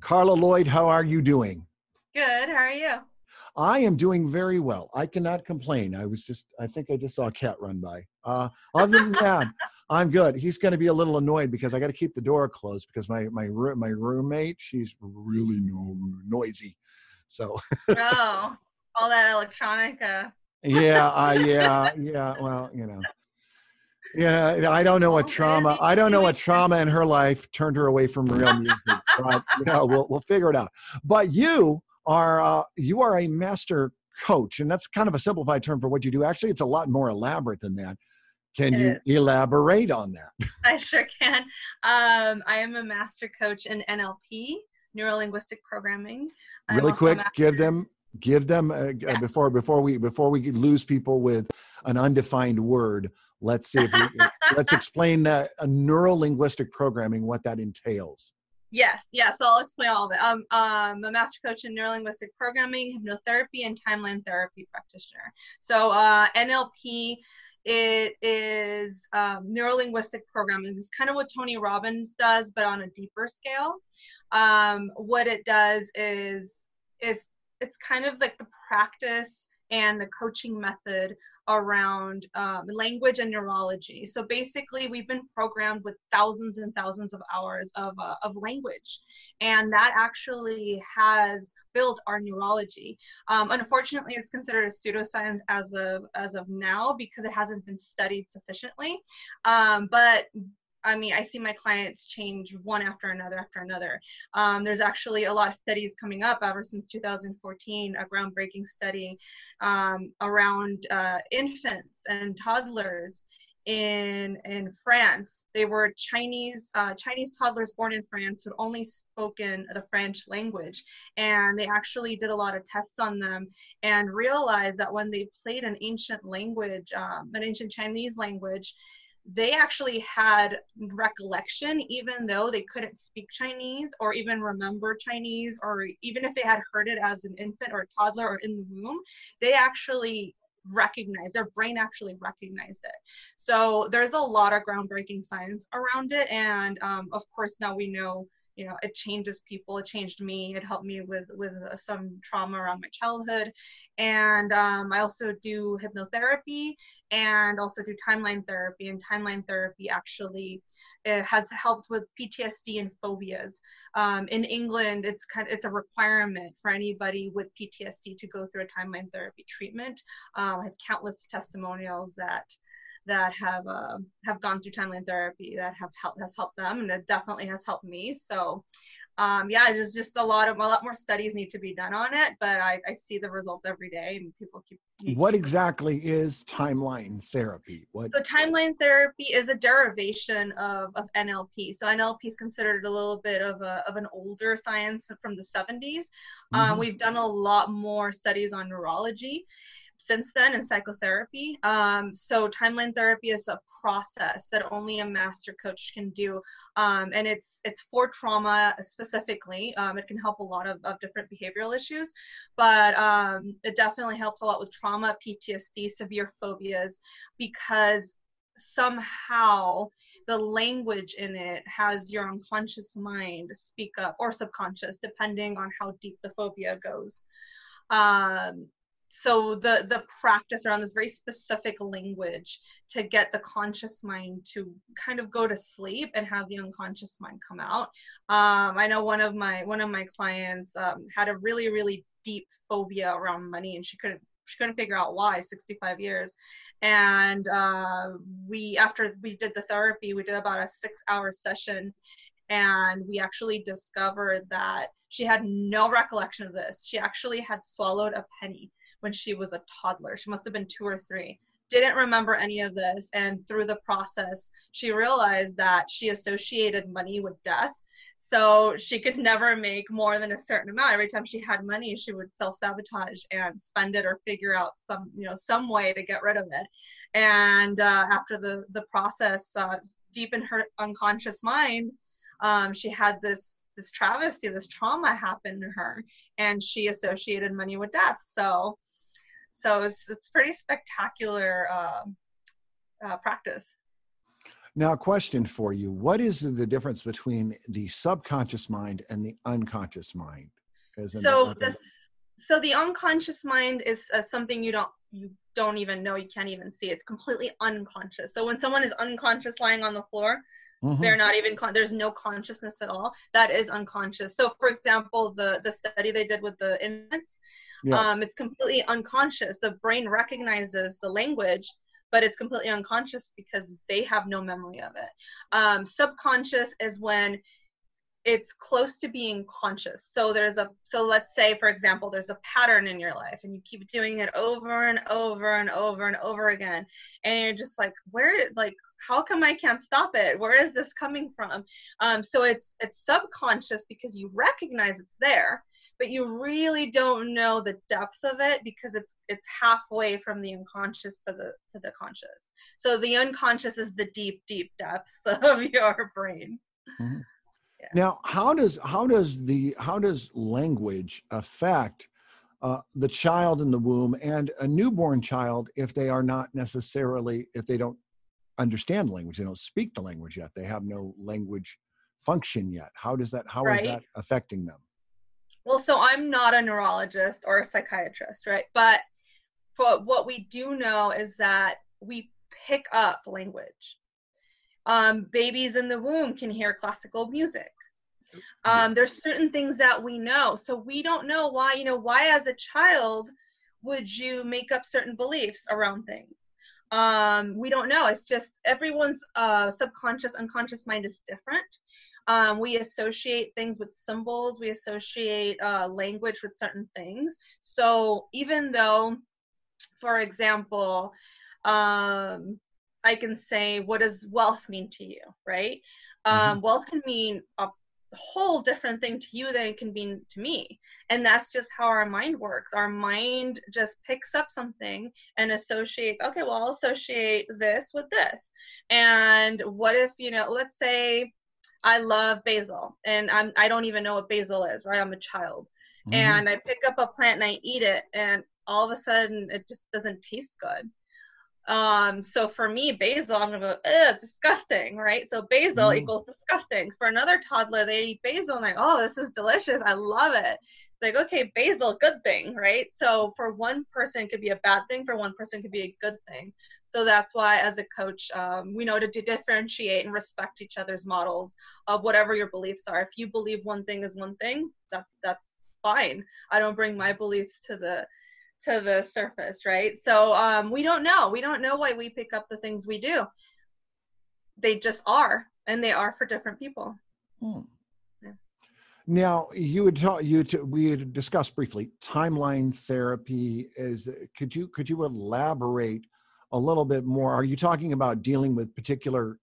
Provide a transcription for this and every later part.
Carla Lloyd, how are you doing? Good. How are you? I am doing very well. I cannot complain. I was just, I think I just saw a cat run by. Uh, other than that, I'm good. He's going to be a little annoyed because I got to keep the door closed because my my my roommate, she's really no, noisy. So. oh, all that electronic. Uh... yeah, uh, yeah, yeah. Well, you know. Yeah, I don't know what trauma. I don't know what trauma in her life turned her away from real music, but you know, we'll we'll figure it out. But you are uh, you are a master coach, and that's kind of a simplified term for what you do. Actually, it's a lot more elaborate than that. Can you elaborate on that? I sure can. Um, I am a master coach in NLP, neuro linguistic programming. I'm really quick, give them give them uh, yeah. before before we before we lose people with an undefined word let's see if we let's explain that a neuro linguistic programming what that entails yes yes so i'll explain all of it um, i'm a master coach in neuro linguistic programming hypnotherapy and timeline therapy practitioner so uh, nlp it is um, neuro-linguistic programming. It's kind of what Tony Robbins does, but on a deeper scale. Um, what it does is it's it's kind of like the practice and the coaching method around um, language and neurology. So basically, we've been programmed with thousands and thousands of hours of, uh, of language, and that actually has built our neurology. Um, unfortunately, it's considered a pseudoscience as of as of now because it hasn't been studied sufficiently. Um, but I mean, I see my clients change one after another after another. Um, there's actually a lot of studies coming up ever since 2014, a groundbreaking study um, around uh, infants and toddlers in in France. They were Chinese uh, Chinese toddlers born in France who only spoken the French language, and they actually did a lot of tests on them and realized that when they played an ancient language, um, an ancient Chinese language, they actually had recollection even though they couldn't speak Chinese or even remember Chinese or even if they had heard it as an infant or a toddler or in the womb, they actually recognized their brain actually recognized it. So there's a lot of groundbreaking science around it. And um, of course now we know you know it changes people it changed me it helped me with with uh, some trauma around my childhood. And um, i also do hypnotherapy and also do timeline therapy and timeline therapy actually has helped with ptsd and phobias. Um, in england it's kind of it's a requirement for anybody with ptsd to go through a timeline therapy treatment. Um, i have countless testimonials that that have uh, have gone through timeline therapy that have helped has helped them and it definitely has helped me. So um, yeah there's just a lot of a lot more studies need to be done on it but i, I see the results every day and people keep, keep what exactly is timeline therapy? What so timeline therapy is a derivation of, of nlp so nlp is considered a little bit of a of an older science from the 70s um, mm-hmm. um, we've done a lot more studies on neurology since then in psychotherapy. Um, so timeline therapy is a process that only a master coach can do, um, and it's it's for trauma specifically. Um, it can help a lot of, of different behavioral issues, but um, it definitely helps a lot with trauma, PTSD, severe phobias, because somehow the language in it has your unconscious mind speak up or subconscious depending on how deep the phobia goes um, so the the practice around this very specific language to get the conscious mind to kind of go to sleep and have the unconscious mind come out. Um, i know one of my one of my clients um, had a really really deep phobia around money and she couldn't she couldn't figure out why 65 years. And uh, we after we did the therapy we did about a six hour session and we actually discovered that she had no recollection of this. She actually had swallowed a penny when she was a toddler. She must have been two or three. Didn't remember any of this. And through the process, she realized that she associated money with death. So she could never make more than a certain amount. Every time she had money, she would self sabotage and spend it or figure out some, you know, some way to get rid of it. And uh, after the the process, uh, deep in her unconscious mind, um, she had this this travesty, this trauma happened to her, and she associated money with death. So so it's it's pretty spectacular uh, uh, practice. Now, a question for you: What is the difference between the subconscious mind and the unconscious mind? So the, so the unconscious mind is uh, something you don't you don't even know you can't even see it's completely unconscious so when someone is unconscious lying on the floor mm-hmm. they're not even con- there's no consciousness at all. That is unconscious. So for example the the study they did with the infants yes. um, it's completely unconscious. The brain recognizes the language but it's completely unconscious because they have no memory of it. Um, subconscious is when it's close to being conscious. So there's a so let's say for example there's a pattern in your life and you keep doing it over and over and over and over again. And you're just like where like how come i can't stop it? Where is this coming from? Um, so it's it's subconscious because you recognize it's there but you really don't know the depth of it because it's it's halfway from the unconscious to the to the conscious. So the unconscious is the deep deep depths of your brain. Mm-hmm. Now, how does how does the how does language affect uh, the child in the womb and a newborn child if they are not necessarily if they don't understand language, they don't speak the language yet, they have no language function yet. How does that how right. is that affecting them? Well, so I'm not a neurologist or a psychiatrist, right? But for what we do know is that we pick up language um, babies in the womb can hear classical music. Um, there's certain things that we know. So we don't know why, you know, why as a child would you make up certain beliefs around things? Um, we don't know. It's just everyone's uh, subconscious, unconscious mind is different. Um, we associate things with symbols, we associate uh, language with certain things. So even though, for example, um, I can say, what does wealth mean to you, right? Mm-hmm. Um, wealth can mean a whole different thing to you than it can be to me. And that's just how our mind works. Our mind just picks up something and associates, okay, well, I'll associate this with this. And what if, you know, let's say I love basil and I'm, I don't even know what basil is, right? I'm a child. Mm-hmm. And I pick up a plant and I eat it, and all of a sudden it just doesn't taste good um, so for me, basil, I'm gonna go, disgusting, right? So basil mm. equals disgusting. For another toddler, they eat basil and like, oh, this is delicious. I love it. It's like, okay, basil, good thing, right? So for one person, it could be a bad thing. For one person, it could be a good thing. So that's why, as a coach, um, we know to, to differentiate and respect each other's models of whatever your beliefs are. If you believe one thing is one thing, that that's fine. I don't bring my beliefs to the to the surface, right? So um, we don't know. We don't know why we pick up the things we do. They just are, and they are for different people. Hmm. Now you would talk. You to, we had discussed briefly timeline therapy. Is could you could you elaborate a little bit more? Are you talking about dealing with particular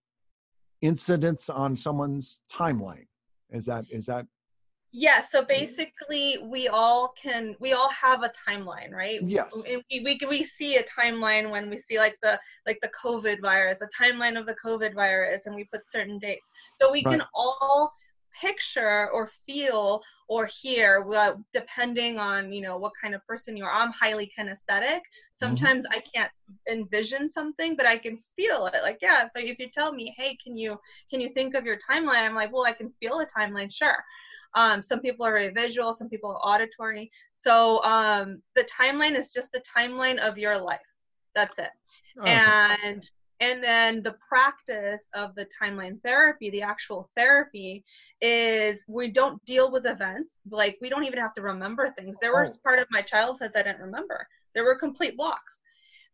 incidents on someone's timeline? Is that is that yeah, so basically we all can we all have a timeline, right? Yes. we, we we see a timeline when we see like the like the COVID virus, a timeline of the COVID virus and we put certain dates. So we right. can all picture or feel or hear well, depending on you know what kind of person you are i'm highly kinesthetic sometimes mm-hmm. i can't envision something but i can feel it like yeah if, if you tell me hey can you can you think of your timeline i'm like well i can feel a timeline sure um, some people are very visual, some people are auditory. So um, the timeline is just the timeline of your life. That's it. Okay. And and then the practice of the timeline therapy, the actual therapy, is we don't deal with events. Like we don't even have to remember things. There oh. was part of my childhood I didn't remember. There were complete blocks.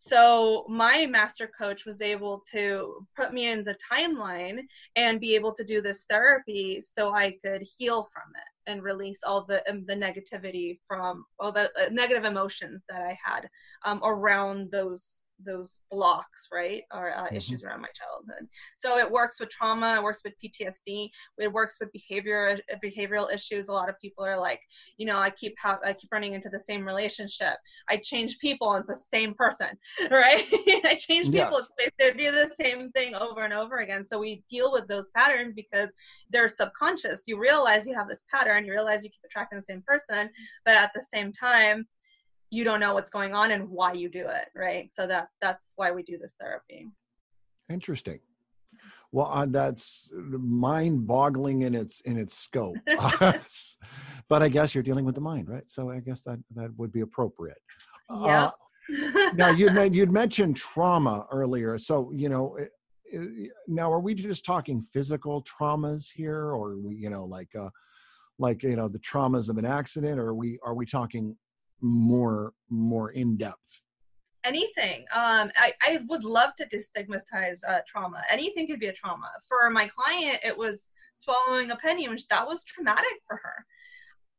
So my master coach was able to put me in the timeline and be able to do this therapy so I could heal from it and release all the um, the negativity from all the uh, negative emotions that I had um, around those those blocks, right, or uh, mm-hmm. issues around my childhood. So it works with trauma, it works with PTSD, it works with behavior behavioral issues. A lot of people are like, you know, I keep ha- I keep running into the same relationship. I change people, and it's the same person, right? I change people, yes. they do the same thing over and over again. So we deal with those patterns because they're subconscious. You realize you have this pattern, you realize you keep attracting the same person, but at the same time you don't know what's going on and why you do it right so that that's why we do this therapy interesting well, uh, that's mind-boggling in its in its scope. but I guess you're dealing with the mind, right? So I guess that that would be appropriate. Yeah. Uh, now you would you'd mentioned trauma earlier, so you know. eh, eh, Now, are we just talking physical traumas here, or we, you know, like, uh, like you know, the traumas of an accident, or are we are we talking more more in depth? anything. Um, I, I would love to destigmatize uh, trauma. Anything could be a trauma. For my client, it was swallowing a penny, which that was traumatic for her.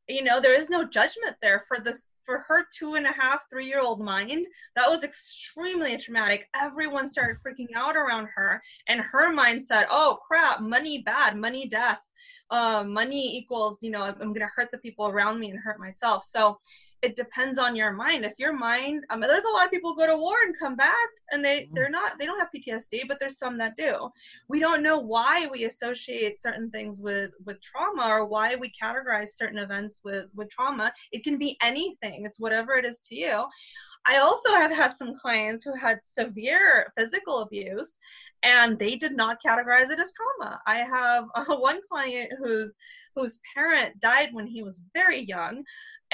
You know, there is no judgment there for this. For her two and a half, three year old mind, that was extremely traumatic. Everyone started freaking out around her, and her mind said, "Oh crap, money bad, money death, uh, money equals you know I'm gonna hurt the people around me and hurt myself." So it depends on your mind. If your mind, mean, there's a lot of people who go to war and come back, and they they're not they don't have PTSD, but there's some that do. We don't know why we associate certain things with with trauma or why we categorize certain events with with trauma. It can be anything. It's whatever it is to you. I also have had some clients who had severe physical abuse and they did not categorize it as trauma. I have uh, one client whose whose parent died when he was very young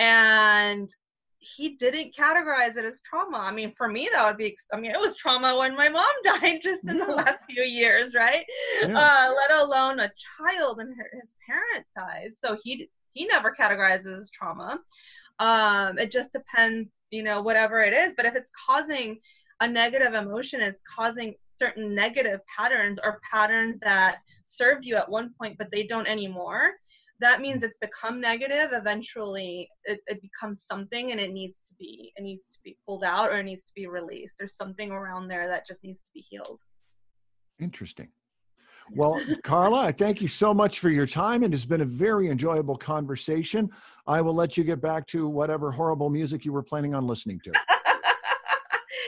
and he didn't categorize it as trauma. I mean, for me, that would be, I mean, it was trauma when my mom died just in Yeah. the last few years, right? Yeah. Uh, let alone a child and her, his parent dies. So he, he never categorizes as trauma. Um, it just depends, you know, whatever it is. But if it's causing a negative emotion, it's causing certain negative patterns or patterns that served you at one point, but they don't anymore that means it's become negative eventually it, it becomes something and it needs to be it needs to be pulled out or it needs to be released there's something around there that just needs to be healed Interesting. Well, Carla, I thank you so much for your time. and It has been a very enjoyable conversation. I will let you get back to whatever horrible music you were planning on listening to.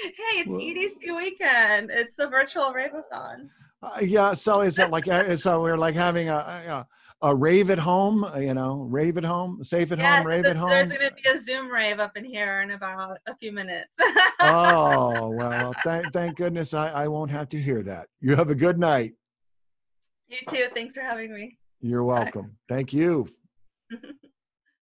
hey it's Well- edc weekend it's the virtual rave-a-thon Uh, yeah, so is it like uh, so we're like having a, a a rave at home, uh, you know, rave at home, safe at yeah home, rave at home. there's going to be a zoom rave up in here in about a few minutes Oh well, thank thank goodness I I won't have to hear that. You have a good night. you too thanks for having me You're welcome. Thank you.